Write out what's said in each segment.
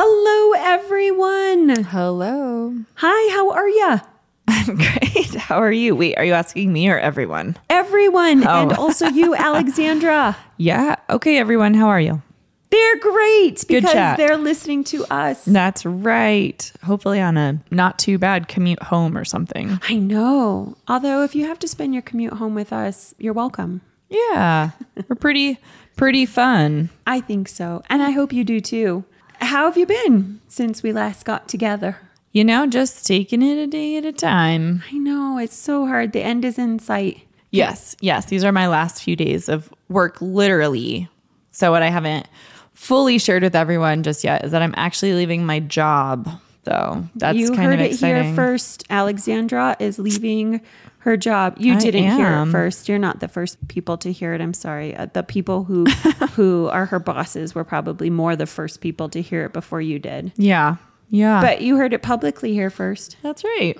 Hello, everyone. Hello. Hi, how are ya? I'm great. How are you? Wait, are you asking me or everyone? Everyone, Oh. and also you, Alexandra. Yeah. Okay, everyone. How are you? They're great because they're listening to us. That's right. Hopefully on a not too bad commute home or something. I know. Although, if you have to spend your commute home with us, you're welcome. Yeah. We're pretty pretty fun. I think so. And I hope you do too. How have you been since we last got together? You know, just taking it a day at a time. I know, it's so hard. The end is in sight. Yes, yes. These are my last few days of work, literally. So, what I haven't fully shared with everyone just yet is that I'm actually leaving my job, though. That's you kind heard of it here first. Alexandra is leaving her job. You I didn't hear it first. You're not the first people to hear it. I'm sorry. Uh, the people who who are her bosses were probably more the first people to hear it before you did. Yeah, yeah. But you heard it publicly here first. that's right.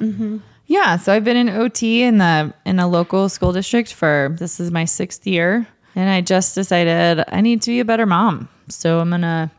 Yeah. So I've been in OT in the in a local school district for this is my sixth year, and I just decided I need to be a better mom. So I'm gonna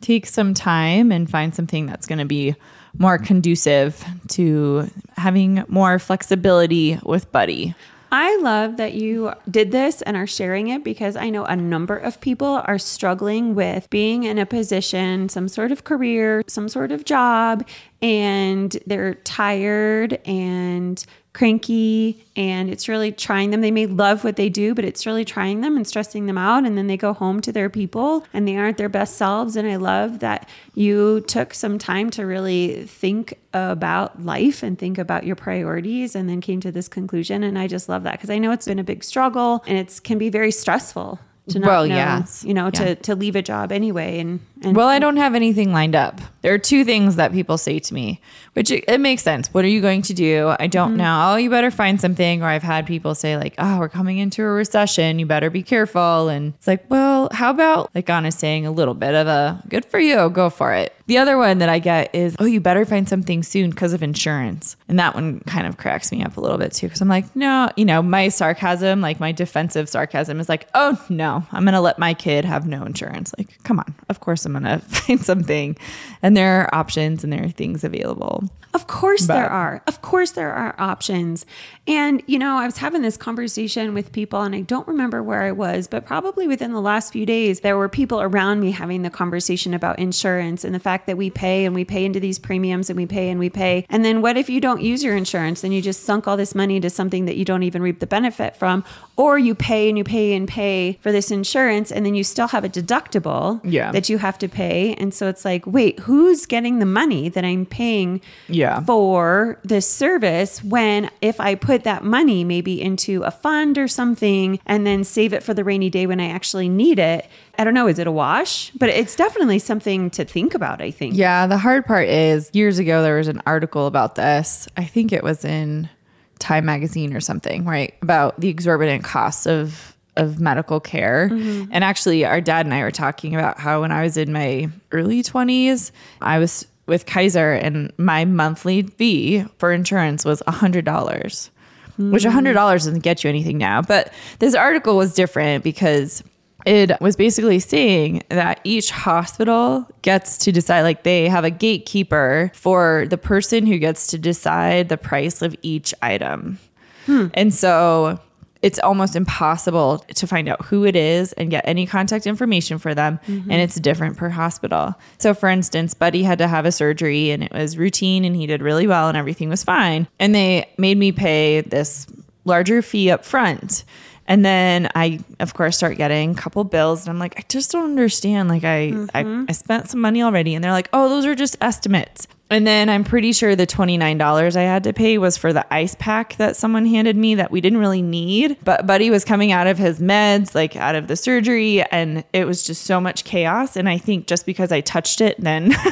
take some time and find something that's gonna be more conducive to having more flexibility with Buddy. I love that you did this and are sharing it because I know a number of people are struggling with being in a position, some sort of career, some sort of job, and they're tired and cranky and it's really trying them. They may love what they do, but it's really trying them and stressing them out. And then they go home to their people and they aren't their best selves. And I love that you took some time to really think about life and think about your priorities and then came to this conclusion. And I just love that because I know it's been a big struggle and it can be very stressful to not Well, know, yes. you know, Yeah. to, to leave a job anyway. And, and Well, I don't have anything lined up. There are two things that people say to me, which it, it makes sense. What are you going to do? I don't mm-hmm. know. Oh, you better find something. Or I've had people say, like, oh, we're coming into a recession. You better be careful. And it's like, well, how about, like Anna's saying, a little bit of a good for you, go for it. The other one that I get is, oh, you better find something soon because of insurance. And that one kind of cracks me up a little bit too. Cause I'm like, no, you know, my sarcasm, like my defensive sarcasm is like, oh, no, I'm going to let my kid have no insurance. Like, come on. Of course, I'm going to find something. And there are options and there are things available. Of course there are. Of course there are options. And you know, I was having this conversation with people and I don't remember where I was, but probably within the last few days there were people around me having the conversation about insurance and the fact that we pay and we pay into these premiums and we pay and we pay. And then what if you don't use your insurance and you just sunk all this money into something that you don't even reap the benefit from or you pay and you pay and pay for this insurance and then you still have a deductible Yeah. that you have to pay. And so it's like, wait, who's getting the money that I'm paying Yeah. for this service when if I put that money maybe into a fund or something and then save it for the rainy day when I actually need it? I don't know, is it a wash? But it's definitely something to think about, I think. Yeah, the hard part is years ago there was an article about this. I think it was in Time magazine or something, right? About the exorbitant costs of of medical care. Mm-hmm. And actually our dad and I were talking about how when I was in my early 20s, I was with Kaiser and my monthly fee for insurance was $100. Which $100 doesn't get you anything now, but this article was different because it was basically saying that each hospital gets to decide, like they have a gatekeeper for the person who gets to decide the price of each item. Hmm. And so it's almost impossible to find out who it is and get any contact information for them. And mm-hmm. it's different per hospital. So, for instance, Buddy had to have a surgery and it was routine and he did really well and everything was fine. And they made me pay this larger fee up front. And then I, of course, start getting a couple bills, and I'm like, I just don't understand. Like, I, I, mm-hmm. I spent some money already, and they're like, oh, those are just estimates. And then I'm pretty sure the $29 I had to pay was for the ice pack that someone handed me that we didn't really need. But Buddy was coming out of his meds, like out of the surgery, and it was just so much chaos. And I think just because I touched it, then.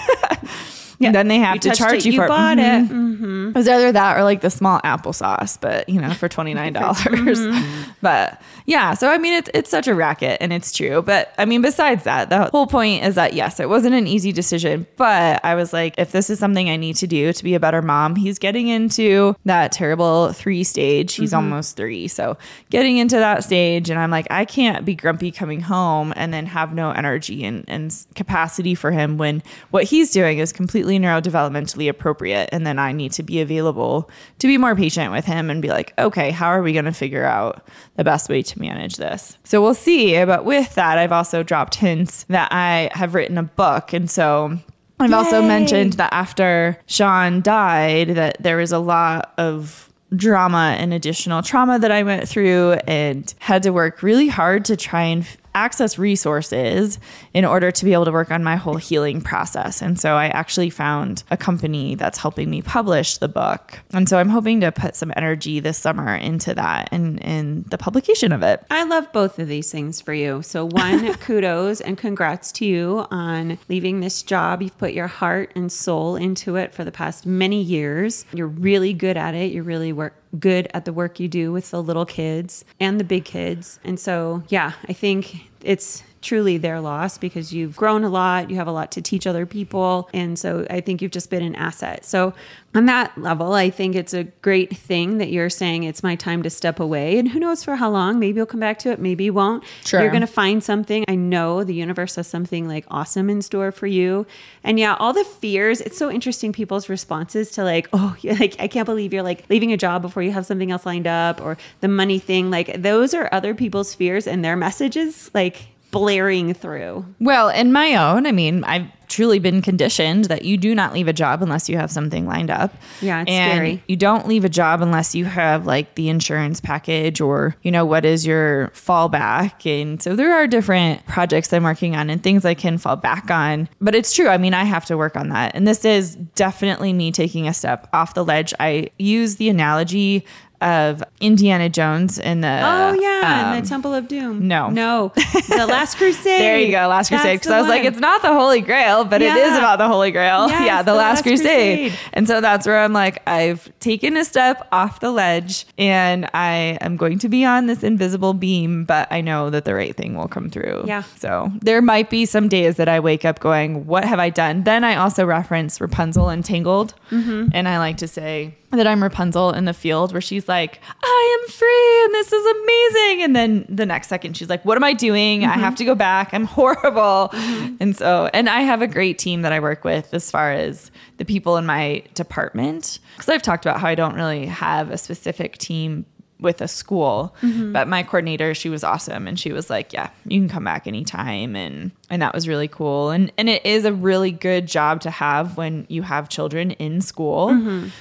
And then they have You to charge it, you, you for bought it. Mm-hmm. Mhm. It was either that or like the small applesauce, but you know, for twenty nine dollars. Mm-hmm. But yeah, so I mean, it's it's such a racket, and it's true. But I mean, besides that, the whole point is that yes, it wasn't an easy decision, but I was like, if this is something I need to do to be a better mom, he's getting into that terrible three stage. He's mm-hmm. almost three, so getting into that stage, and I'm like, I can't be grumpy coming home and then have no energy and and capacity for him when what he's doing is completely neurodevelopmentally appropriate, and then I need to be available to be more patient with him and be like, okay, how are we going to figure out the best way to manage this? So we'll see. But with that, I've also dropped hints that I have written a book, and so. I've also mentioned that after Sean died, that there was a lot of drama and additional trauma that I went through and had to work really hard to try and access resources in order to be able to work on my whole healing process. And so I actually found a company that's helping me publish the book. And so I'm hoping to put some energy this summer into that and in the publication of it. I love both of these things for you. So, one, kudos and congrats to you on leaving this job. You've put your heart and soul into it for the past many years. You're really good at it. You're really work good at the work you do with the little kids and the big kids. And so, yeah, I think it's truly their loss because you've grown a lot, you have a lot to teach other people, and so I think you've just been an asset. So on that level, I think it's a great thing that you're saying it's my time to step away, and who knows for how long? Maybe you'll come back to it, maybe you won't. Sure. You're going to find something. I know the universe has something like awesome in store for you. And yeah, all the fears, it's so interesting people's responses to like, oh, yeah, like I can't believe you're like leaving a job before you have something else lined up or the money thing. Like those are other people's fears and their messages like blaring through. Well, in my own, I mean, I've truly been conditioned that you do not leave a job unless you have something lined up. Yeah, it's and scary. You don't leave a job unless you have like the insurance package or, you know, what is your fallback. And so there are different projects I'm working on and things I can fall back on. But it's true. I mean, I have to work on that. And this is definitely me taking a step off the ledge. I use the analogy of Indiana Jones in the Oh yeah, um, and the Temple of Doom. no. no, the Last Crusade. There you go, Last Crusade. Because I was the like, it's not the Holy Grail, but it is about the Holy Grail. Yes, yeah, the, the Last, Last Crusade. Crusade. And so that's where I'm like, I've taken a step off the ledge and I am going to be on this invisible beam, but I know that the right thing will come through. Yeah. So there might be some days that I wake up going, what have I done? Then I also reference Rapunzel and Tangled. Mm-hmm. And I like to say, that I'm Rapunzel in the field where she's like, I am free and this is amazing. And then the next second she's like, What am I doing? I have mm-hmm. to go back. I'm horrible. Mm-hmm. And so, and I have a great team that I work with as far as the people in my department. Because I've talked about how I don't really have a specific team with a school but my coordinator she was awesome and she was like yeah you can come back anytime and and that was really cool and and it is a really good job to have when you have children in school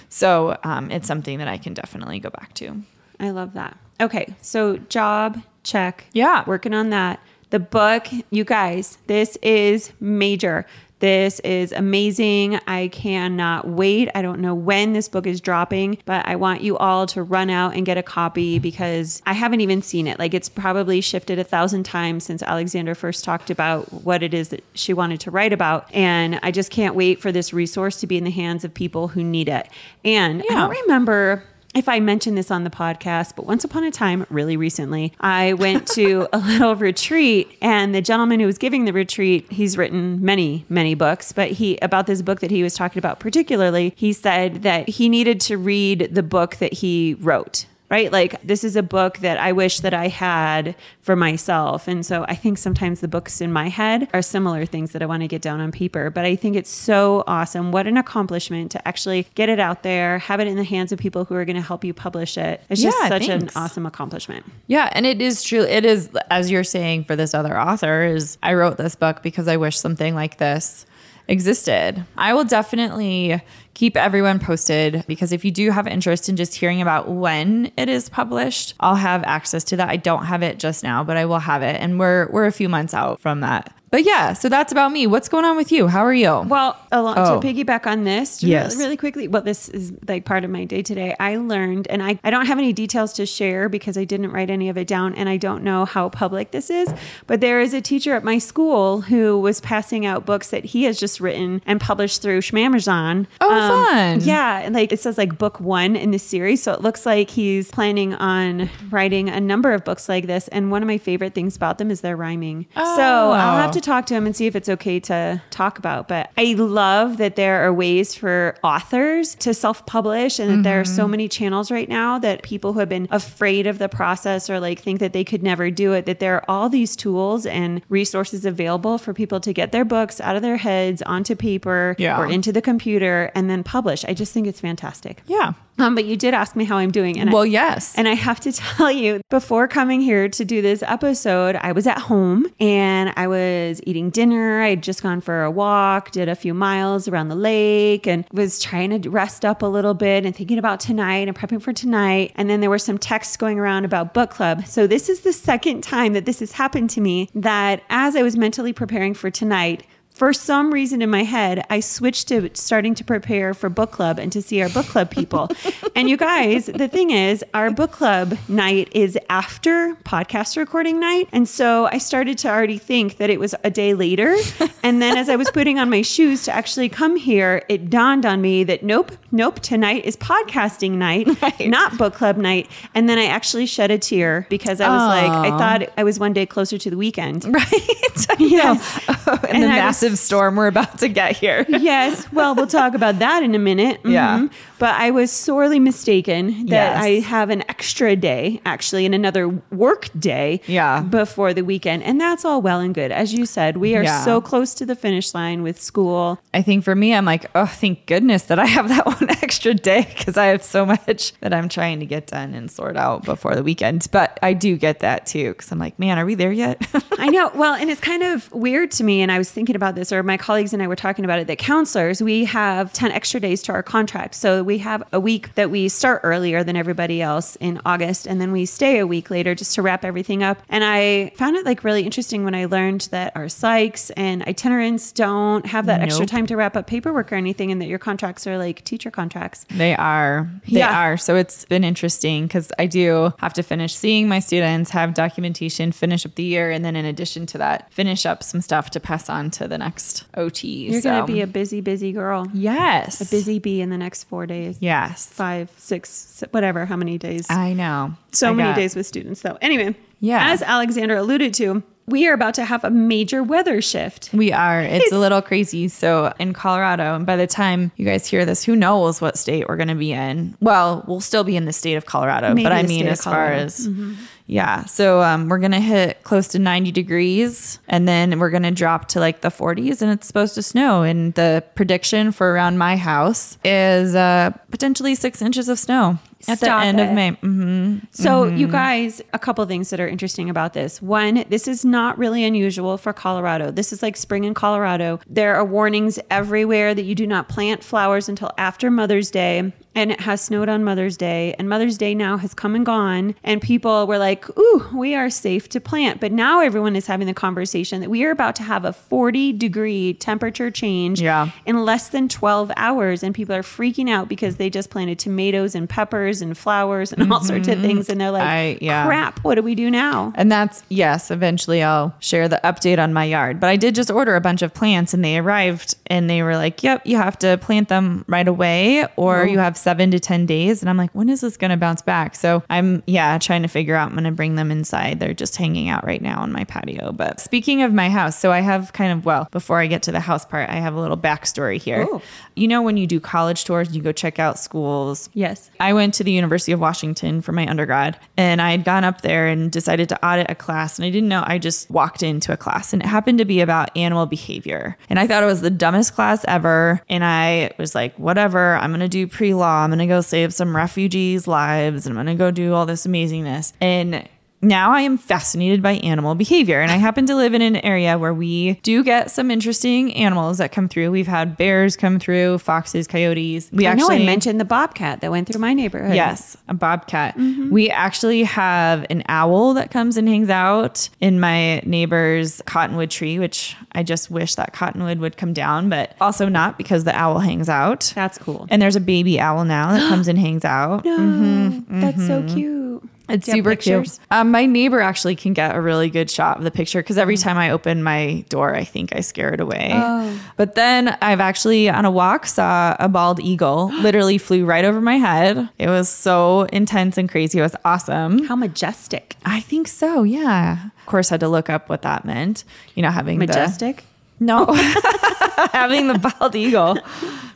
so um, it's something that i can definitely go back to I love that. Okay, so job check. Yeah. working on that. The book, you guys, this is major. This is amazing. I cannot wait. I don't know when this book is dropping, but I want you all to run out and get a copy because I haven't even seen it. Like it's probably shifted a thousand times since Alexandra first talked about what it is that she wanted to write about. And I just can't wait for this resource to be in the hands of people who need it. And I don't remember if I mentioned this on the podcast, but once upon a time, really recently, I went to a little retreat and the gentleman who was giving the retreat, he's written many, many books, but he about this book that he was talking about particularly, he said that he needed to read the book that he wrote. Right? Like this is a book that I wish that I had for myself. And so I think sometimes the books in my head are similar things that I want to get down on paper. But I think it's so awesome. What an accomplishment to actually get it out there, have it in the hands of people who are going to help you publish it. It's just Yeah, such thanks. an awesome accomplishment. Yeah, and it is true. It is as you're saying for this other author is I wrote this book because I wish something like this existed. I will definitely keep everyone posted because if you do have interest in just hearing about when it is published, I'll have access to that. I don't have it just now, but I will have it and we're we're a few months out from that. But yeah, so that's about me. What's going on with you? How are you? Well, along, Oh. to piggyback on this, Yes. really, really quickly. Well, this is like part of my day today. I learned, and I, I don't have any details to share because I didn't write any of it down, and I don't know how public this is. But there is a teacher at my school who was passing out books that he has just written and published through Schmamazon. Oh, um, fun. Yeah, and like it says like book one in the series, so it looks like he's planning on writing a number of books like this. And one of my favorite things about them is their rhyming. Oh. So I'll have oh. to talk to him and see if it's okay to talk about. But I love that there are ways for authors to self publish and that there are so mm-hmm. many channels right now that people who have been afraid of the process or like think that they could never do it, that there are all these tools and resources available for people to get their books out of their heads onto paper Yeah. or into the computer and then publish. I just think it's fantastic. yeah. Um, but you did ask me how I'm doing. And I- Well, yes. and I have to tell you, before coming here to do this episode, I was at home and I was eating dinner. I had just gone for a walk, did a few miles around the lake, and was trying to rest up a little bit and thinking about tonight and prepping for tonight. And then there were some texts going around about book club. So this is the second time that this has happened to me that as I was mentally preparing for tonight, for some reason in my head, I switched to starting to prepare for book club and to see our book club people. and you guys, the thing is, our book club night is after podcast recording night. And so I started to already think that it was a day later. And then as I was putting on my shoes to actually come here, it dawned on me that nope, nope, tonight is podcasting night, not book club night. And then I actually shed a tear because I was like, I thought I was one day closer to the weekend. right. Yes. and, And the I massive storm we're about to get here. yes. Well, we'll talk about that in a minute. Yeah. Mm-hmm. But I was sorely mistaken that Yes. I have an extra day, actually, and another work day Yeah. before the weekend. And that's all well and good. As you said, we are Yeah. so close to the finish line with school. I think for me, I'm like, oh, thank goodness that I have that one extra day because I have so much that I'm trying to get done and sort out before the weekend. But I do get that too because I'm like, man, are we there yet? I know. Well, and it's kind of weird to me. And I was thinking about this, or my colleagues and I were talking about it that counselors, we have 10 extra days to our contract. So we have a week that we start earlier than everybody else in August, and then we stay a week later just to wrap everything up. And I found it like really interesting when I learned that our psychs and itinerants don't have that extra time to wrap up paperwork or anything, and that your contracts are like teacher contracts. they are. They Yeah. are. So it's been interesting because I do have to finish seeing my students, have documentation, finish up the year. And then in addition to that, finish up some stuff to pass on to the next OT. You're so. going to be a busy, busy girl. yes. A busy bee in the next four days. Yes. Five, six, whatever, how many days. I know. so I many got- days with students though anyway Yeah. as alexandra alluded to we are about to have a major weather shift We are. It's, a little crazy. So in Colorado, and by the time you guys hear this, who knows what state we're going to be in? Well, we'll still be in the state of Colorado, but I mean, as far as mm-hmm. Yeah, so um, we're gonna hit close to 90 degrees, and then we're gonna drop to like the 40s, and it's supposed to snow. And the prediction for around my house is uh, potentially six inches of snow at Stop the end it. of May. hmm so you guys a couple things that are interesting about this one this is not really unusual for colorado this is like spring in colorado there are warnings everywhere that you do not plant flowers until after mother's day and it has snowed on mother's day and mother's day now has come and gone and people were like ooh we are safe to plant but now everyone is having the conversation that we are about to have a 40 degree temperature change Yeah. in less than 12 hours and people are freaking out because they just planted tomatoes and peppers and flowers and all sorts of mm-hmm. things and they're like I- yeah. crap what do we do now And that's, yes, eventually I'll share the update on my yard. But I did just order a bunch of plants and they arrived and they were like, yep, you have to plant them right away or you have seven to 10 days. And I'm like, when is this going to bounce back? So I'm, yeah, trying to figure out I'm going to bring them inside. They're just hanging out right now on my patio. But speaking of my house, so I have kind of, well, before I get to the house part, I have a little backstory here. Ooh. You know, when you do college tours, you go check out schools. Yes. I went to the University of Washington for my undergrad and I had gone up there and decided to audit a class. And I didn't know, I just walked into a class and it happened to be about animal behavior. And I thought it was the dumbest class ever. And I was like, whatever, I'm going to do pre law. I'm going to go save some refugees' lives and I'm going to go do all this amazingness. And now I am fascinated by animal behavior. And I happen to live in an area where we do get some interesting animals that come through. We've had bears come through, foxes, coyotes. We I know I mentioned the bobcat that went through my neighborhood. Yes, a bobcat. Mm-hmm. We actually have an owl that comes and hangs out in my neighbor's cottonwood tree, which I just wish that cottonwood would come down, but also not because the owl hangs out. That's cool. And there's a baby owl now that comes and hangs out. no, mm-hmm, that's so mm-hmm. cute. It's super pictures? cute. Um, my neighbor actually can get a really good shot of the picture because every time I open my door, I think I scare it away. Oh. But then I've actually on a walk saw a bald eagle literally flew right over my head. It was so intense and crazy. It was awesome. How majestic. I think so. Yeah. Of course, I had to look up what that meant. You know, having the- Majestic. no, having the bald eagle.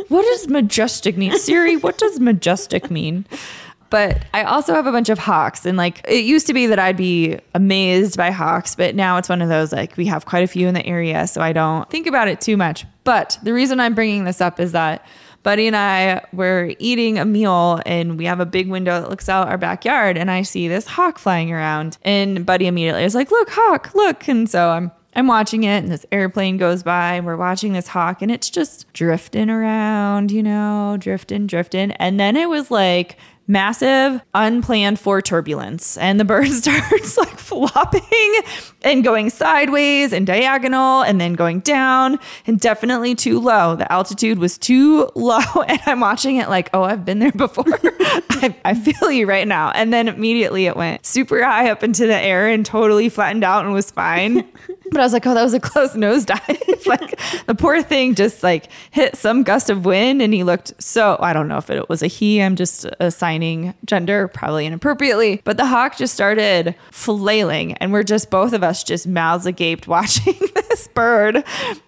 What does majestic mean? Siri, what does majestic mean? But I also have a bunch of hawks, and like it used to be that I'd be amazed by hawks, but now it's one of those like we have quite a few in the area, so I don't think about it too much. But the reason I'm bringing this up is that Buddy and I were eating a meal, and we have a big window that looks out our backyard, and I see this hawk flying around, and Buddy immediately is like, "Look, hawk, look!" And so I'm I'm watching it and this airplane goes by and we're watching this hawk and it's just drifting around, you know, drifting, drifting. And then it was like massive, unplanned for turbulence. And the bird starts like flopping and going sideways and diagonal and then going down and definitely too low. The altitude was too low. And I'm watching it like, oh, I've been there before. I, I feel you right now. And then immediately it went super high up into the air and totally flattened out and was fine. But I was like, oh, that was a close nosedive. like the poor thing just like hit some gust of wind and he looked so, I don't know if it was a he, I'm just gender probably inappropriately. But the hawk just started flailing and we're just both of us just mouths agape watching this bird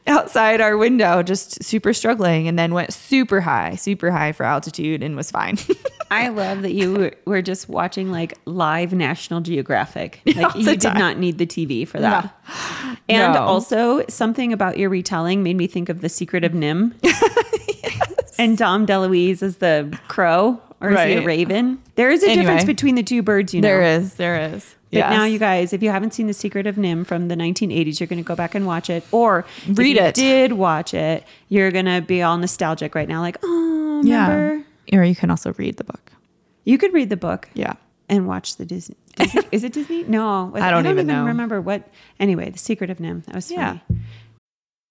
outside our window, just super struggling and then went super high, super high for altitude and was fine. I love that you were- just watching like live National Geographic. Like you did time. not need the TV for that. And No. also something about your retelling made me think of The Secret of NIMH. And Dom DeLuise as the crow or is he a raven? There is a difference between the two birds, you know. there is, there is. But now you guys, if you haven't seen The Secret of NIMH from the 1980s, you're going to go back and watch it. Or if Read you it. did watch it, you're going to be all nostalgic right now like, "Oh, remember?" Yeah. Or you can also read the book. You could read the book. Yeah. and watch the Disney. Disney is it Disney? No, was- I don't even know. remember what. Anyway, The Secret of NIMH. That was Yeah. funny.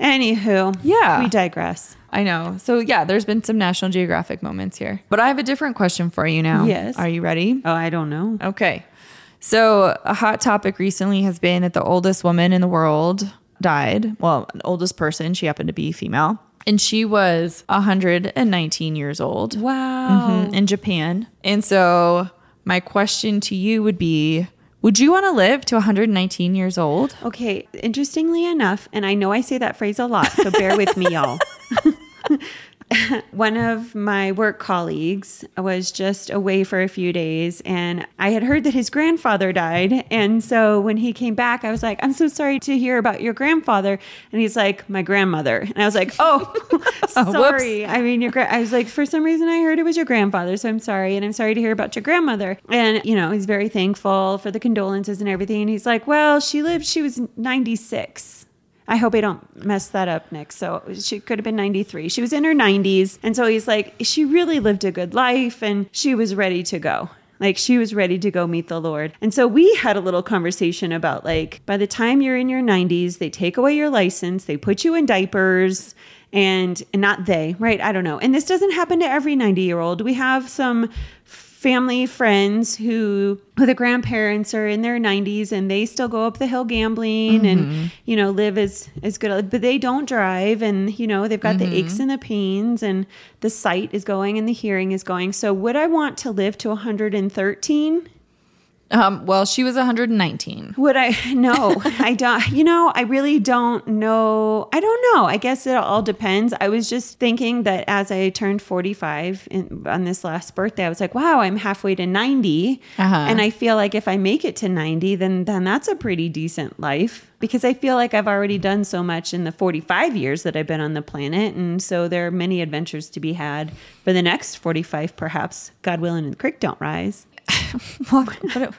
Anywho, Yeah. we digress. I know. So yeah, there's been some National Geographic moments here. But I have a different question for you now. Yes. Are you ready? Oh, I don't know. Okay. So a hot topic recently has been that the oldest woman in the world died. Well, the oldest person, she happened to be female. And she was 119 years old Wow. Mm-hmm. in Japan. And so my question to you would be would you want to live to 119 years old? Okay, interestingly enough, and I know I say that phrase a lot, so bear with me, y'all. One of my work colleagues was just away for a few days, and I had heard that his grandfather died. And so when he came back, I was like, I'm so sorry to hear about your grandfather. And he's like, My grandmother. And I was like, Oh, oh sorry. I mean, your gra-. I was like, For some reason, I heard it was your grandfather. So I'm sorry. And I'm sorry to hear about your grandmother. And, you know, he's very thankful for the condolences and everything. And he's like, Well, she lived, she was 96. I hope I don't mess that up, Nick. So she could have been 93. She was in her 90s. And so he's like, she really lived a good life and she was ready to go. Like she was ready to go meet the Lord. And so we had a little conversation about like, by the time you're in your 90s, they take away your license, they put you in diapers. And, and not they, right? I don't know. And this doesn't happen to every 90 year old. We have some family friends who who the grandparents are in their 90s and they still go up the hill gambling and mm-hmm. you know live as as good but they don't drive and you know they've got the mm-hmm. aches and the pains and the sight is going and the hearing is going. So would i want to live to 113 Um, well, she was 119. would I? No, I don't. You know, I really don't know. I don't know. I guess it all depends. I was just thinking that as I turned 45 in, on this last birthday, I was like, wow, I'm halfway to 90. Uh-huh. And I feel like if I make it to 90, then, then that's a pretty decent life because I feel like I've already done so much in the 45 years that I've been on the planet. And so there are many adventures to be had for the next 45, perhaps, God willing, and the creek don't rise. what, what,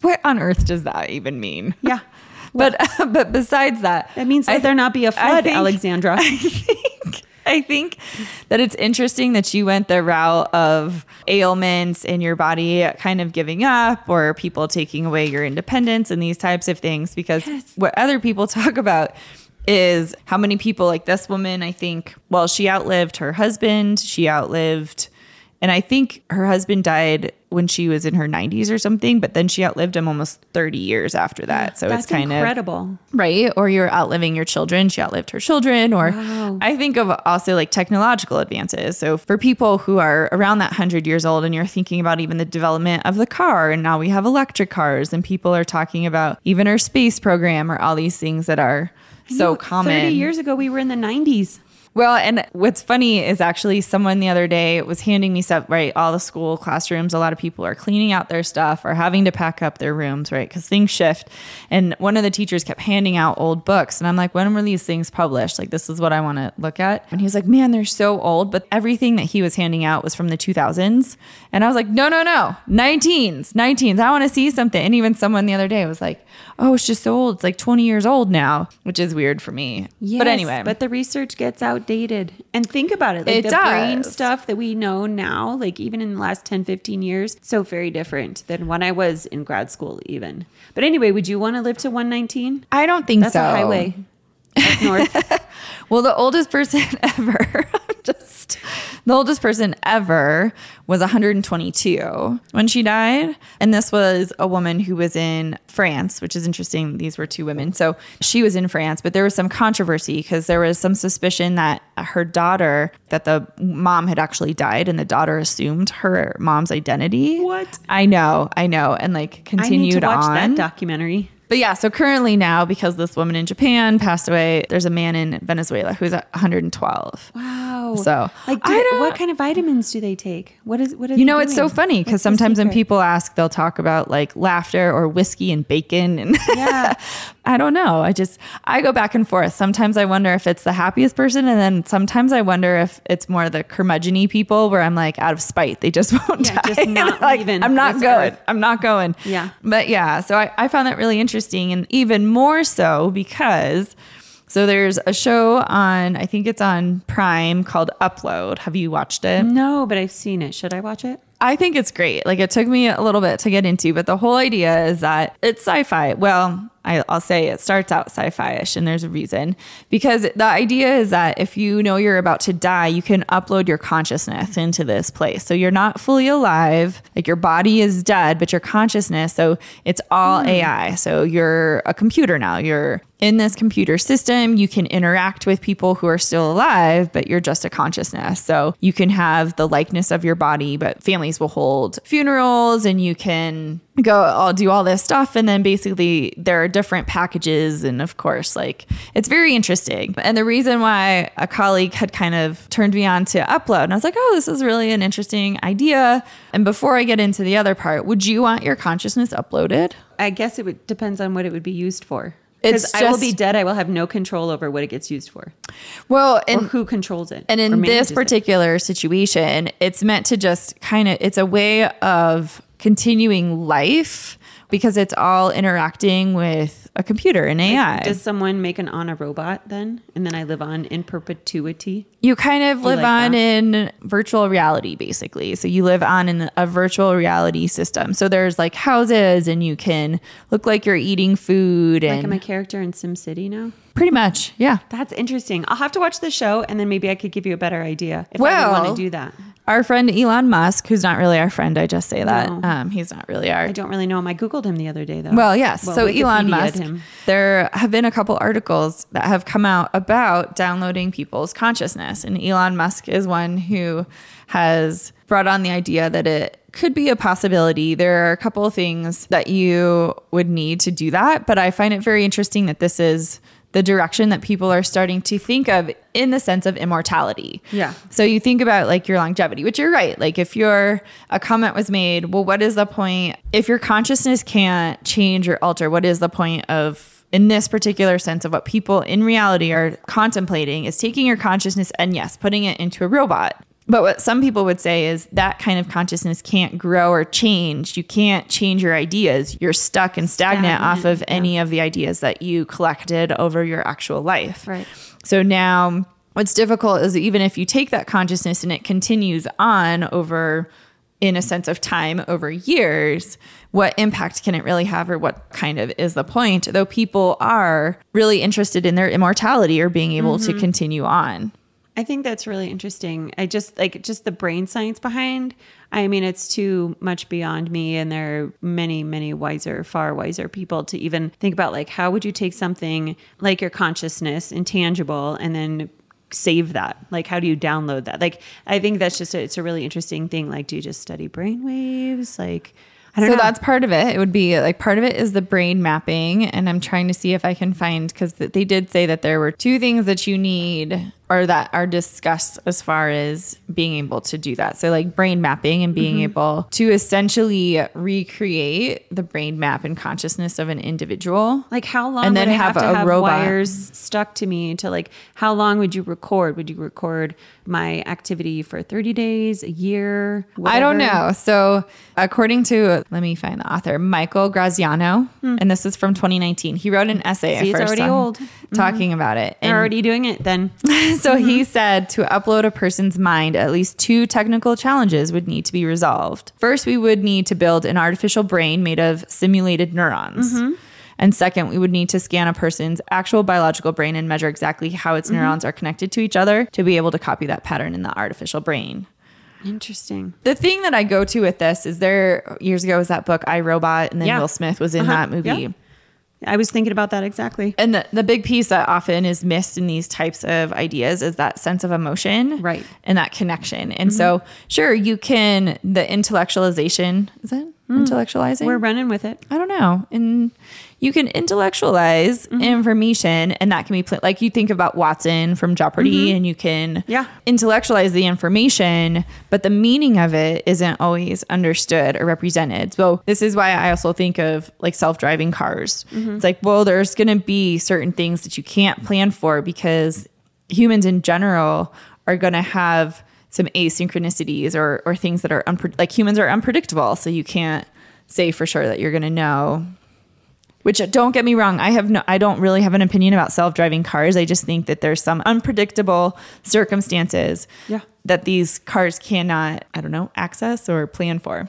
what on earth does that even mean? Yeah. But but besides that, That means I that there not be a flood, think- Alexandra. I think I think that it's interesting that you went the route of ailments in your body kind of giving up or people taking away your independence and these types of things because what other people talk about is how many people like this woman I think well she outlived her husband she outlived and I think her husband died when she was in her 90s or something but then she outlived him almost 30 years after that so That's it's kind of incredible. right? Or you're outliving your children. She outlived her children. Or I think of also like technological advances. So for people who are around that 100 years old and you're thinking about even the development of the car, and now we have electric cars, and people are talking about even our space program or all these things that are so No, common. 30 years ago, we were in the 90s. Well, and what's funny is actually someone the other day was handing me stuff, right? All the school classrooms, a lot of people are cleaning out their stuff or having to pack up their rooms, right? Because things shift. And one of the teachers kept handing out old books. And I'm like, when were these things published? Like, this is what I want to look at. And he's like, man, they're so old. But everything that he was handing out was from the 2000s. And I was like, no, no, no, 19s, 19s. I want to see something. And even someone the other day was like, oh, it's just so old. It's like 20 years old now, which is weird for me. Yes, but anyway. but the research gets outdated. And think about it. Like It the brain stuff that we know now, like even in the last 10, 15 years, so very different than when I was in grad school, even. But anyway, would you want to live to 119? I don't think That's so. a highway north. Well, the oldest person ever, just the oldest person ever was 122 when she died. And this was a woman who was in France, which is interesting. These were two women. So she was in France, but there was some controversy because there was some suspicion that her daughter, that the mom had actually died and the daughter assumed her mom's identity. What? I know, I know. And like I need continued to watch on. that documentary. But yeah, so currently now, because this woman in Japan passed away, there's a man in Venezuela who's 112. Wow. Oh, so, like, do, what kind of vitamins do they take? What is what? Are You know, it's so funny because sometimes when people ask, they'll talk about like laughter or whiskey and bacon. And Yeah. I don't know. I just, I go back and forth. Sometimes I wonder if it's the happiest person. And then sometimes I wonder if it's more the curmudgeon people where I'm like, out of spite, they just won't Yeah, die. just not like, I'm not going. earth. I'm not going. Yeah. But yeah, so I, I found that really interesting and even more so because so there's a show on, I think it's on Prime called Upload. Have you watched it? No, but I've seen it. Should I watch it? I think it's great. Like it took me a little bit to get into, but the whole idea is that it's sci-fi. Well, I, I'll say it starts out sci-fi-ish, and there's a reason because the idea is that if you know you're about to die, you can upload your consciousness into this place. So you're not fully alive, like your body is dead, but your consciousness. So it's all hmm. AI. So you're a computer now. You're in this computer system. You can interact with people who are still alive, but you're just a consciousness. So you can have the likeness of your body, but families will hold funerals and you can go, I'll do all this stuff. And then basically there are different packages. And of course, like it's very interesting. And the reason why a colleague had kind of turned me on to upload, and I was like, oh, this is really an interesting idea. And before I get into the other part, would you want your consciousness uploaded? I guess it would depends on what it would be used for. It's Because I will be dead. I will have no control over what it gets used for Well, and who controls it. And in this manages it. particular situation, it's meant to just kind of, it's a way of continuing life because it's all interacting with a computer an AI. Does someone make an on a robot then? And then I live on in perpetuity? you kind of live like on that? in virtual reality basically so you live on in a virtual reality system so there's like houses and you can look like you're eating food Like and I'm a character in SimCity now? pretty much yeah That's interesting. I'll have to watch the show and then maybe I could give you a better idea if I Well, would want to do that. our friend elon musk who's not really our friend i just say that No. um, he's not really our I don't really know him. I Googled him the other day though. Well, yes. so Elon Wikipedia'd Musk, there have been a couple articles that have come out about downloading people's consciousness, and Elon Musk is one who has brought on the idea that it could be a possibility. There are a couple of things that you would need to do that, but I find it very interesting that this is the direction that people are starting to think of in the sense of immortality. Yeah. So you think about like your longevity, which you're right. Like if your a comment was made, well, what is the point if your consciousness can't change or alter? What is the point of in this particular sense of what people in reality are contemplating is taking your consciousness and yes, putting it into a robot. But what some people would say is that kind of consciousness can't grow or change. You can't change your ideas. You're stuck and stagnant, off of Stagnant, any of the ideas that you collected over your actual life. Right. So now what's difficult is even if you take that consciousness and it continues on over in a sense of time over years, what impact can it really have or what kind of is the point? Though people are really interested in their immortality or being able to mm-hmm. continue on. I think that's really interesting. I just like just the brain science behind. I mean, it's too much beyond me, and there are many, many wiser, far wiser people to even think about like how would you take something like your consciousness, intangible, and then save that? Like, how do you download that? Like, I think that's just a, it's a really interesting thing. Like, do you just study brain waves? Like, I don't know. so know. that's part of it. It would be like part of it is the brain mapping. And I'm trying to see if I can find, because they did say that there were two things that you need or that are discussed as far as being able to do that. So, like brain mapping and being able to essentially recreate the brain map and consciousness of an individual. Like how long And then I have, have to a have robot. wires stuck to me to like how long would you record? Would you record my activity for 30 days, a year? I don't know. So, according to, let me find the author, Michael Graziano, and this is from 2019. He wrote an essay. See, it's first already old. Mm-hmm. talking about it. They're And already doing it then. so he mm-hmm. said to upload a person's mind, at least two technical challenges would need to be resolved. First, we would need to build an artificial brain made of simulated neurons. Mm-hmm. And second, we would need to scan a person's actual biological brain and measure exactly how its mm-hmm. neurons are connected to each other to be able to copy that pattern in the artificial brain. Interesting. The thing that I go to with this is there years ago was that book I Robot, and then Yeah. Will Smith was in Uh-huh. that movie. Yeah. I was thinking about that exactly. And the, the big piece that often is missed in these types of ideas is that sense of emotion. Right. And that connection. And so, mm-hmm. sure, you can, the intellectualization, is that mm. intellectualizing? We're running with it. I don't know. And you can intellectualize Mm-hmm. information, and that can be pl- like you think about Watson from Jeopardy, and you can Mm-hmm. Yeah. intellectualize the information, but the meaning of it isn't always understood or represented. So, this is why I also think of like self driving cars. Mm-hmm. It's like, well, there's going to be certain things that you can't plan for because humans in general are going to have some asynchronicities or, or things that are unpre- like humans are unpredictable. So, you can't say for sure that you're going to know which don't get me wrong, I have no I don't really have an opinion about self-driving cars. I just think that there's some unpredictable circumstances Yeah. that these cars cannot, I don't know, access or plan for.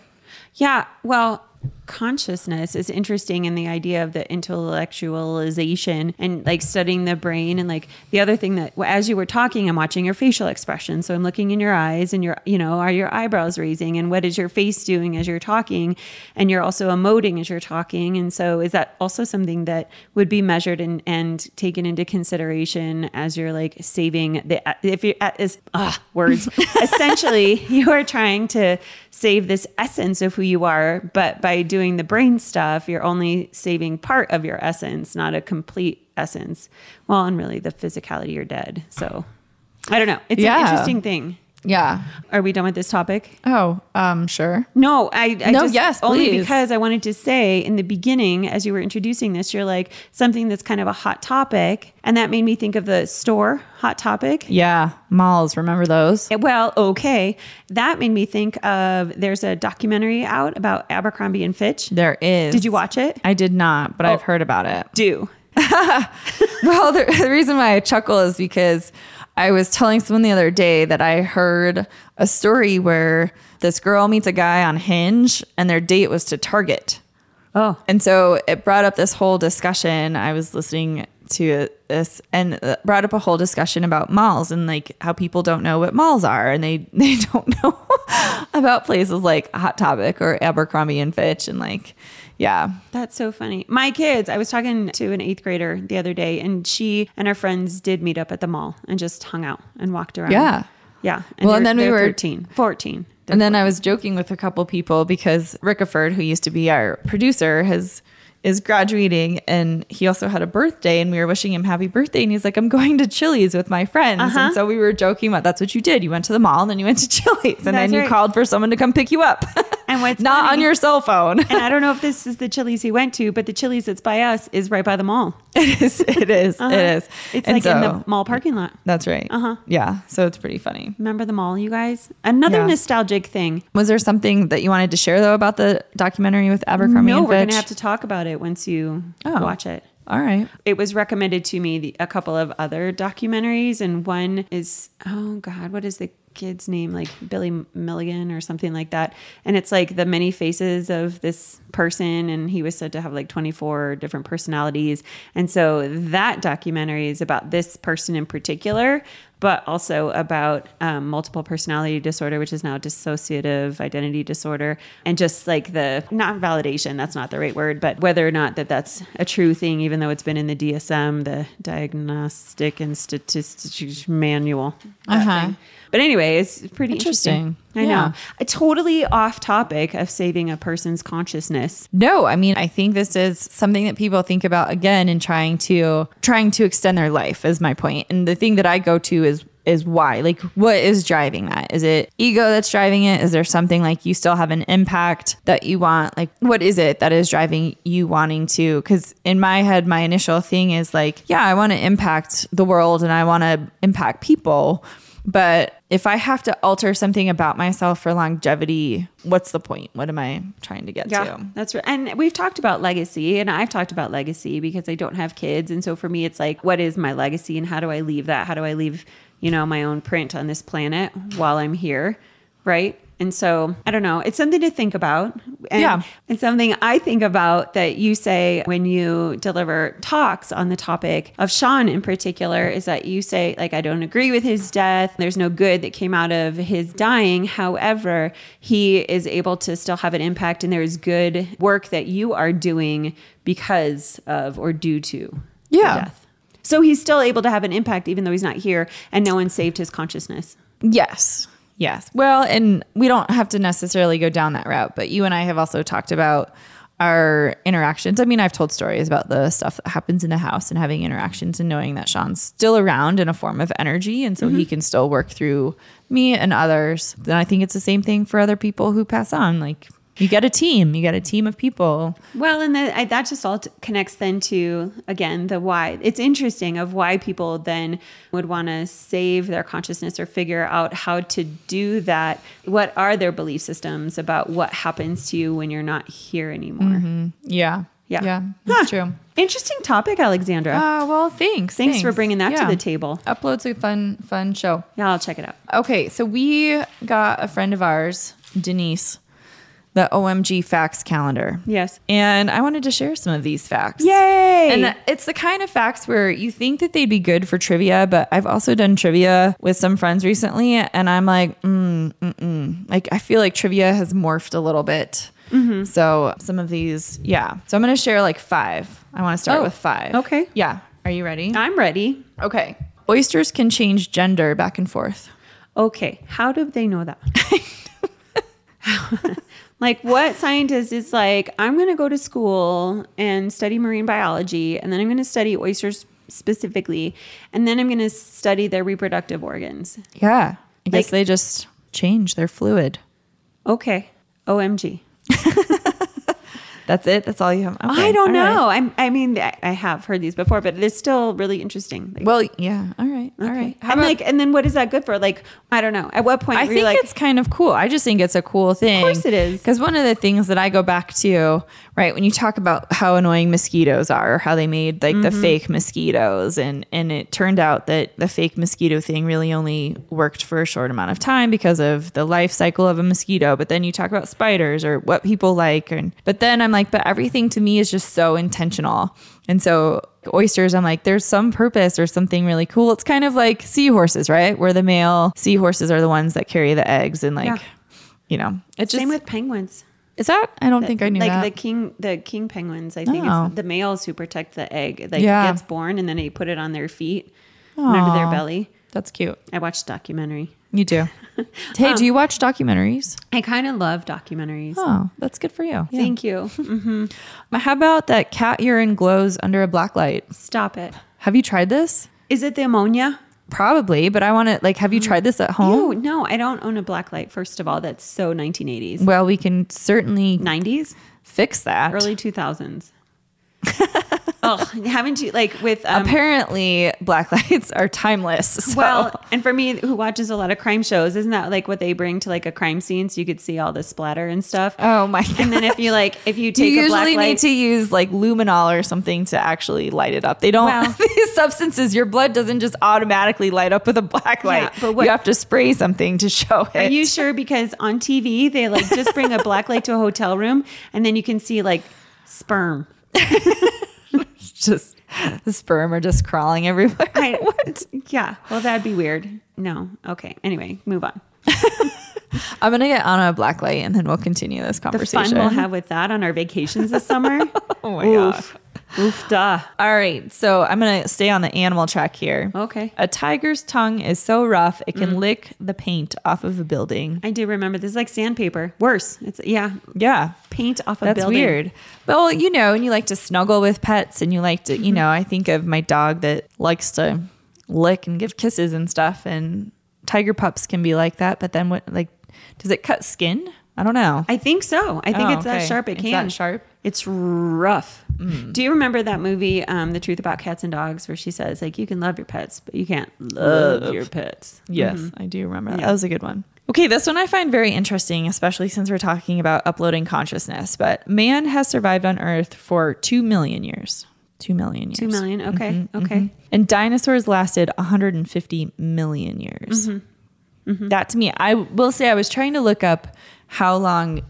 Yeah. Well, consciousness is interesting in the idea of the intellectualization and like studying the brain and like the other thing that as you were talking i'm watching your facial expression. So i'm looking in your eyes and your you know are your eyebrows raising? And what is your face doing as you're talking? And you're also emoting as you're talking. And so is that also something that would be measured and and taken into consideration as you're like saving the if you're at is ah words. Essentially you are trying to save this essence of who you are but by doing the brain stuff you're only saving part of your essence not a complete essence. Well and really the physicality you're dead. So i don't know. It's Yeah. an interesting thing Yeah. Are we done with this topic? Oh, um, sure. No, I, I No, just, yes, only please. because I wanted to say in the beginning, as you were introducing this, you're like something that's kind of a hot topic, and that made me think of the store hot topic. Yeah. Malls. Remember those? Well, okay, that made me think of there's a documentary out about Abercrombie and Fitch. There is. Did you watch it? I did not, but I've heard about it. Do Well, the, the reason why I chuckle is because I was telling someone the other day that I heard a story where this girl meets a guy on Hinge and their date was to Target. oh And so it brought up this whole discussion. I was listening to this and uh, brought up a whole discussion about malls and like how people don't know what malls are and they they don't know about places like Hot Topic or Abercrombie and Fitch and like yeah. That's so funny. My kids, I was talking to an eighth grader the other day, and she and her friends did meet up at the mall and just hung out and walked around. Yeah. Yeah. Well, and then we were- 13, 14. And then I was joking with a couple people because Rickiford, who used to be our producer, has is graduating and he also had a birthday and we were wishing him happy birthday and he's like, I'm going to Chili's with my friends. Uh-huh. And so we were joking about that's what you did. You went to the mall and then you went to Chili's and then That's you right. called for someone to come pick you up. And what's not on your cell phone. and I don't know if this is the Chili's he went to, but the Chili's that's by us is right by the mall. it is. It is. Uh-huh. It is. It's And like in the mall parking lot. That's right. Uh-huh. Yeah. So it's pretty funny. Remember the mall, you guys? Another Yeah. nostalgic thing. Was there something that you wanted to share though about the documentary with Abercrombie no, we're going to have to talk about it once you Oh. watch it. All right. It was recommended to me the, a couple of other documentaries, and one is oh god, what is the kid's name? Like Billy Milligan or something like that. And it's like the many faces of this person, and he was said to have like twenty four different personalities. And so that documentary is about this person in particular, but also about um, multiple personality disorder, which is now dissociative identity disorder, and just like the not validation, that's not the right word, but whether or not that that's a true thing, even though it's been in the DSM, the Diagnostic and Statistics Manual. Uh-huh. But anyway, it's pretty interesting. Interesting. I Yeah. know. A totally off topic of saving a person's consciousness. No, I mean, I think this is something that people think about again in trying to trying to extend their life is my point. And the thing that I go to is is why. Like what is driving that? Is it ego that's driving it? Is there something like you still have an impact that you want? Like what is it that is driving you wanting to cuz in my head my initial thing is like, yeah, I want to impact the world and I want to impact people. But if I have to alter something about myself for longevity, what's the point? What am I trying to get to? That's right. And we've talked about legacy, and I've talked about legacy because I don't have kids. And so for me, it's like, what is my legacy and how do I leave that? How do I leave, you know, my own print on this planet while I'm here? Right. And so I don't know. It's something to think about. And Yeah. It's something I think about that you say when you deliver talks on the topic of Sean in particular is that you say, like, I don't agree with his death. There's no good that came out of his dying. However, he is able to still have an impact and there is good work that you are doing because of or due to Yeah. death. So he's still able to have an impact even though he's not here and no one saved his consciousness. Yes. Yes. Well, and we don't have to necessarily go down that route, but you and I have also talked about our interactions. I mean, I've told stories about the stuff that happens in the house and having interactions and knowing that Sean's still around in a form of energy. And so he mm-hmm. can still work through me and others. Then I think it's the same thing for other people who pass on. Like you get a team, you get a team of people. Well, and the, I, that just all t- connects then to again the why. It's interesting of why people then would want to save their consciousness or figure out how to do that. What are their belief systems about what happens to you when you're not here anymore? Yeah. Yeah. Yeah. That's true. Interesting topic, Alexandra. Uh, well, thanks. Thanks for bringing that to the table. Upload's a fun, fun show. yeah, I'll check it out. Okay, so we got a friend of ours, Denise, the OMG facts calendar. Yes. And I wanted to share some of these facts. Yay! And it's the kind of facts where you think that they'd be good for trivia, but I've also done trivia with some friends recently, and I'm like, mm, mm, mm. like I feel like trivia has morphed a little bit. Mm-hmm. So some of these, yeah. So I'm gonna share like five. I want to start Oh, with five. okay. Yeah. Are you ready? I'm ready. Okay. Oysters can change gender back and forth. Okay, how do they know that? like, what scientist is like, I'm going to go to school and study marine biology, and then I'm going to study oysters specifically, and then I'm going to study their reproductive organs. Yeah. I guess Like- they just change. They're fluid. Okay. OMG. That's it. That's all you have. Okay, I don't all right. know. I'm, I mean, I I have heard these before, but it's still really interesting. Like, Well, yeah. All right. All okay. right. How and about- like, and then what is that good for? Like, I don't know. At what point I think like, it's kind of cool. I just think it's a cool thing. Of course it is. Because one of the things that I go back to, right, when you talk about how annoying mosquitoes are, or how they made like Mm-hmm. the fake mosquitoes, and and it turned out that the fake mosquito thing really only worked for a short amount of time because of the life cycle of a mosquito. But then you talk about spiders or what people like, and but then I'm like, but everything to me is just so intentional. And so oysters, I'm like, there's some purpose or something really cool. It's kind of like seahorses, right? Where the male seahorses are the ones that carry the eggs and like, Yeah. you know, it just same with penguins? is that? I don't think I knew like that. the king, the king penguins. I think Oh. it's the males who protect the egg. Like Yeah. gets born and then they put it on their feet and under their belly. That's cute. I watched a documentary. You do. hey, do you watch documentaries? I kind of love documentaries. Oh, that's good for you. Yeah. Thank you. Mm-hmm. How about that cat urine glows under a black light? Stop it. Have you tried this? Is it the ammonia? Probably, but I want to like. Have you tried this at home? no, I don't own a black light. First of all, that's so 1980s, Well, we can certainly 90s, fix that. early 2000s. Oh, haven't you like with um, Apparently, black lights are timeless. so- well, and for me who watches a lot of crime shows, isn't that like what they bring to like a crime scene so you could see all the splatter and stuff? oh my god. And then if you like, if you you take a black usually light, need to use like luminol or something to actually light it up. They don't. Well- these substances, your blood doesn't just automatically light up with a black light. Yeah, but what- you have to spray something to show it. Are you sure? Because on TV, they like just bring a black light to a hotel room and then you can see like sperm. just the sperm are just crawling everywhere. I, Yeah. Well, that'd be weird. No. Okay. Anyway, move on. I'm gonna get Anna a black light and then we'll continue this conversation. The fun we'll have with that on our vacations this summer. Oh my Oof. Oof, duh. All right, so I'm gonna stay on the animal track here. Okay. A tiger's tongue is so rough it Mm. can lick the paint off of a building. I do remember this is like sandpaper. Worse. It's yeah, Yeah. paint off a That's building. That's weird. Well, you know, and you like to snuggle with pets and you like to, you know, I think of my dog that likes to lick and give kisses and stuff and tiger pups can be like that, but then what like does it cut skin? I don't know. I think so. I think Oh, it's that sharp. It It's can. that sharp? Mm. It's rough. Do you remember that movie, um, The Truth About Cats and Dogs, where she says like you can love your pets, but you can't love, Love. your pets? Yes, I do remember that. Yeah. That was a good one. Okay, this one I find very interesting, especially since we're talking about uploading consciousness. But man has survived on Earth for two million years. Two million years. Two million. Okay. Mm-hmm, okay. And dinosaurs lasted 150 million years. Mm-hmm. That to me, I will say I was trying to look up how long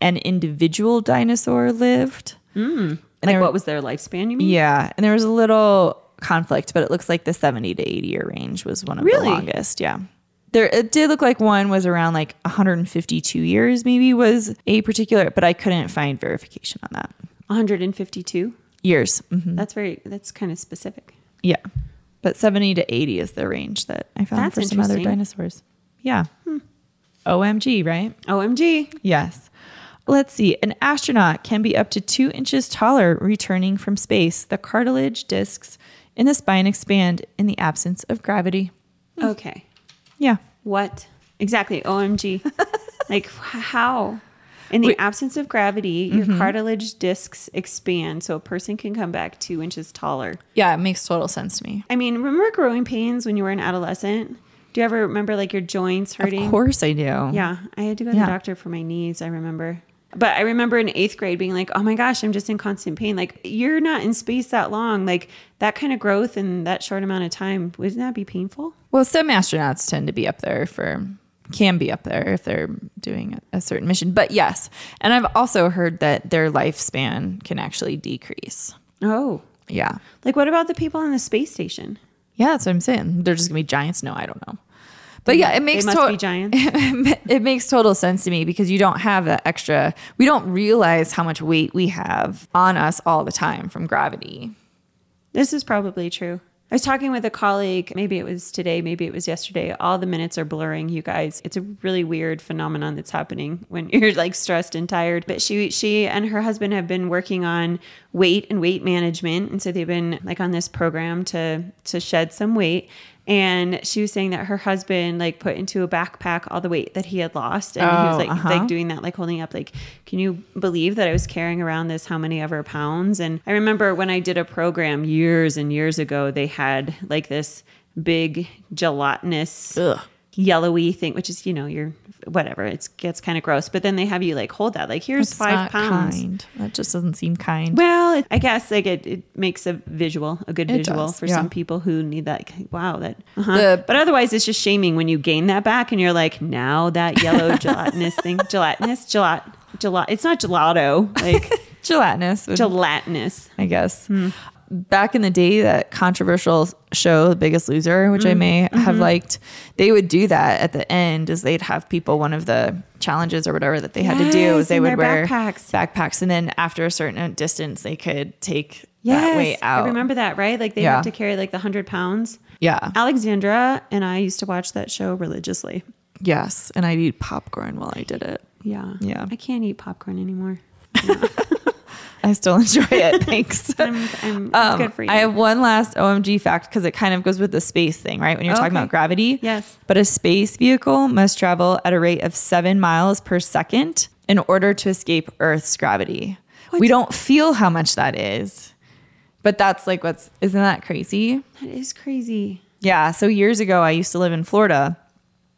an individual dinosaur lived. And Like there- what was their lifespan? You mean? yeah, and there was a little conflict, but it looks like the 70 to 80 year range was one of Really? the longest. Yeah. There it did look like one was around like 152 years maybe was a particular, but I couldn't find verification on that. 152. Years. hmm That's very. That's kind of specific. Yeah. But 70 to 80 is the range that I found That's for some other dinosaurs. Yeah. OMG, right? Omg. Yes. Let's see. An astronaut can be up to two inches taller returning from space. The cartilage discs in the spine expand in the absence of gravity. Okay. Yeah. What exactly? Omg. like how? In the absence of gravity, your Mm-hmm. cartilage discs expand, so a person can come back two inches taller. Yeah, it makes total sense to me. I mean, remember growing pains when you were an adolescent? Do you ever remember like your joints hurting? Of course I do. Yeah, I had to go to Yeah. the doctor for my knees. I remember. But I remember in eighth grade being like, oh my gosh, I'm just in constant pain. Like, you're not in space that long. Like, that kind of growth in that short amount of time, wouldn't that be painful? Well, some astronauts tend to be up there for can be up there if they're doing a, certain mission. But yes, and I've also heard that their lifespan can actually decrease. Oh, Yeah. like what about the people on the space station? Yeah, that's what I'm saying. They're just gonna be giants. No, I don't know. But yeah, it makes must to- giants. it makes total sense to me because you don't have that extra. We don't realize how much weight we have on us all the time from gravity. This is probably true. I was talking with a colleague, maybe it was today, maybe it was yesterday. All the minutes are blurring, you guys. It's a really weird phenomenon that's happening when you're like stressed and tired. But she she and her husband have been working on weight and weight management. And so they've been like on this program to to shed some weight. And she was saying that her husband like put into a backpack all the weight that he had lost. And he was Oh, like uh-huh. like doing that, like holding up, like, can you believe that I was carrying around this how many ever pounds? And I remember when I did a program years and years ago, they had like this big gelatinous Ugh. Yellowy thing, which is, you know, you're whatever. It gets kind of gross. But then they have you like hold that, like here's That's five not pounds. kind. That just doesn't seem kind. Well, it, I guess like it, it makes a visual, a good It visual does, for yeah. some people who need that. like, Wow, that. uh-huh. The- but otherwise, it's just shaming when you gain that back and you're like, now that yellow gelatinous thing, gelatinous, gelat, gelat. It's not gelato, like Gelatinous, would- gelatinous. I guess. Back in the day, that controversial show, The Biggest Loser, which I Mm, may mm-hmm. have liked, they would do that at the end. Is they'd have people one of the challenges or whatever that they had to do is they would wear backpacks. backpacks, and then after a certain distance, they could take Yes, that weight out. I remember that, right? Like they Yeah. have to carry like the hundred pounds. Yeah. Alexandra and I used to watch that show religiously. Yes, and I'd eat popcorn while I did it. Yeah. Yeah. I can't eat popcorn anymore. I still enjoy it. Thanks. I'm, I'm, Um, good for you. I have one last OMG fact because it kind of goes with the space thing, right? When you're talking about gravity. Yes. But a space vehicle must travel at a rate of seven miles per second in order to escape Earth's gravity. We don't feel how much that is, but that's like what's, isn't that crazy? that is crazy. Yeah. So years ago, I used to live in Florida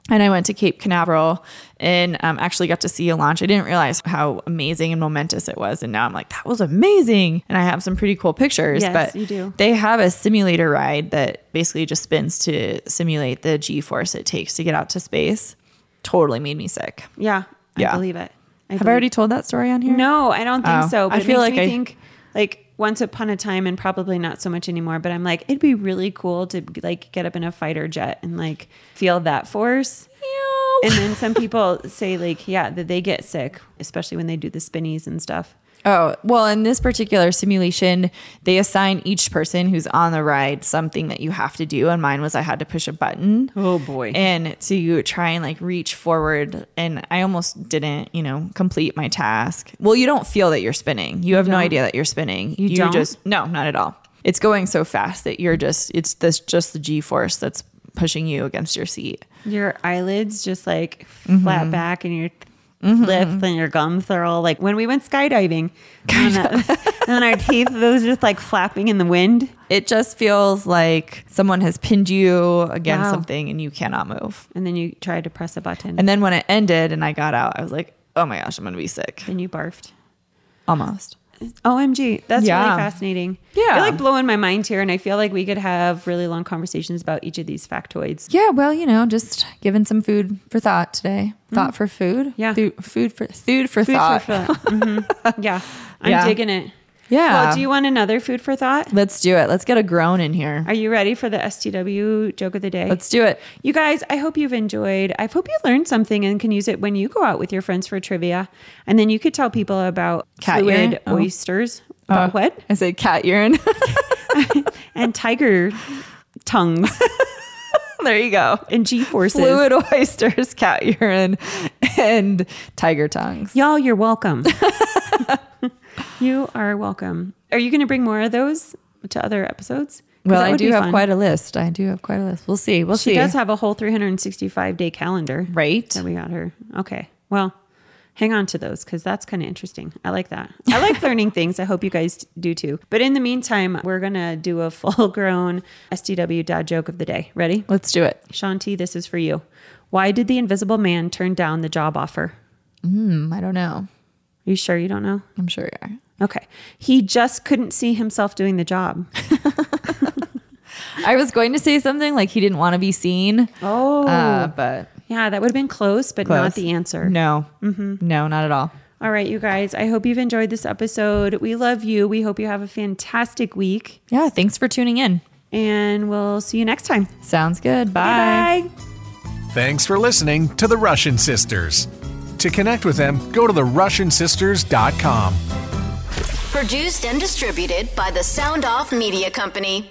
and I went to Cape Canaveral and um, actually got to see a launch. I didn't realize how amazing and momentous it was. And now I'm like, that was amazing. And I have some pretty cool pictures. Yes, but you do. They have a simulator ride that basically just spins to simulate the G force it takes to get out to space. Totally made me sick. Yeah. I Yeah. believe it. I Have I already told that story on here? No, I don't think Oh, so. But I feel like I- think like once upon a time and probably not so much anymore, but I'm like, it'd be really cool to like get up in a fighter jet and like feel that force. And then some people say like, yeah, that they get sick, especially when they do the spinnies and stuff. Oh, well, in this particular simulation, they assign each person who's on the ride something that you have to do. And mine was I had to push a button. Oh boy. And to try and like reach forward. And I almost didn't, you know, complete my task. Well, you don't feel that you're spinning. You have no idea that you're spinning. You, don't? just, no, not at all. It's going so fast that you're just, it's this just the G force that's pushing you against your seat. your eyelids just like Mm-hmm. flat back and your lips and your gums are all like when we went skydiving and, uh, and then our teeth those just like flapping in the wind It just feels like someone has pinned you against Wow. something and you cannot move. and then you tried to press a button And then when it ended and I got out, I was like, oh my gosh, I'm going to be sick. and you barfed Almost. Omg that's Yeah. really fascinating Yeah. you're like blowing my mind here and i feel like we could have really long conversations about each of these factoids Yeah, well, you know, just giving some food for thought today. Thought for food. Mm. Yeah. Food, food for food for Food thought. for thought. Mhm. yeah i'm Yeah. digging it Yeah. well do you want another food for thought Let's do it. Let's get a groan in here. are you ready for the stw joke of the day Let's do it. You guys, I hope you've enjoyed. I hope you learned something and can use it when you go out with your friends for trivia. And then you could tell people about Cat fluid urine? Oh. oysters. Oh. About what? I said cat urine. And tiger tongues there you go. and G forces. Fluid oysters, cat urine, and tiger tongues. Y'all, you're welcome. You are welcome. Are you going to bring more of those to other episodes? Well, I do have fun. quite a list. I do have quite a list. We'll see. We'll She see. does have a whole 365 day calendar. right. that we got her. Okay. Well, hang on to those because that's kind of interesting. I like that. I like learning things. I hope you guys do too. But in the meantime, we're going to do a full grown SDW dad joke of the day. Ready? Let's do it. Shanti, this is for you. Why did the invisible man turn down the job offer? Hmm, I don't know. Are you sure you don't know? I'm sure you are. Okay. He just couldn't see himself doing the job. I was going to say something like he didn't want to be seen. Oh. Uh, but yeah, that would have been close, but not the answer. No. No, not at all. All right, you guys. I hope you've enjoyed this episode. We love you. We hope you have a fantastic week. Yeah. Thanks for tuning in. and we'll see you next time. Sounds good. Bye. Bye. Thanks for listening to the Russian Sisters. To connect with them, go to therussiansisters.com. Produced and distributed by the Sound Off Media Company.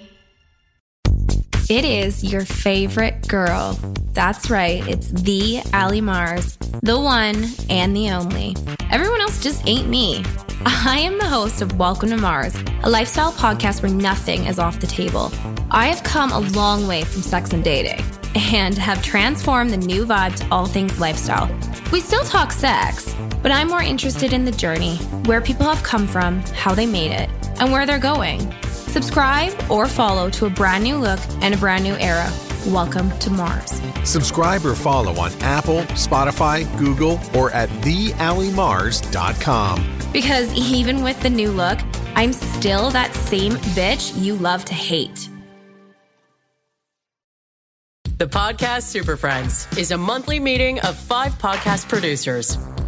It is your favorite girl. That's right, it's the Ali Mars, the one and the only. Everyone else just ain't me. I am the host of Welcome to Mars, a lifestyle podcast where nothing is off the table. I have come a long way from sex and dating and have transformed the new vibe to all things lifestyle. We still talk sex, but I'm more interested in the journey, where people have come from, how they made it, and where they're going. Subscribe or follow to a brand new look and a brand new era. Welcome to Mars. Subscribe or follow on Apple, Spotify, Google, or at theallymars.com. Because even with the new look, I'm still that same bitch you love to hate. The Podcast Super Friends is a monthly meeting of five podcast producers.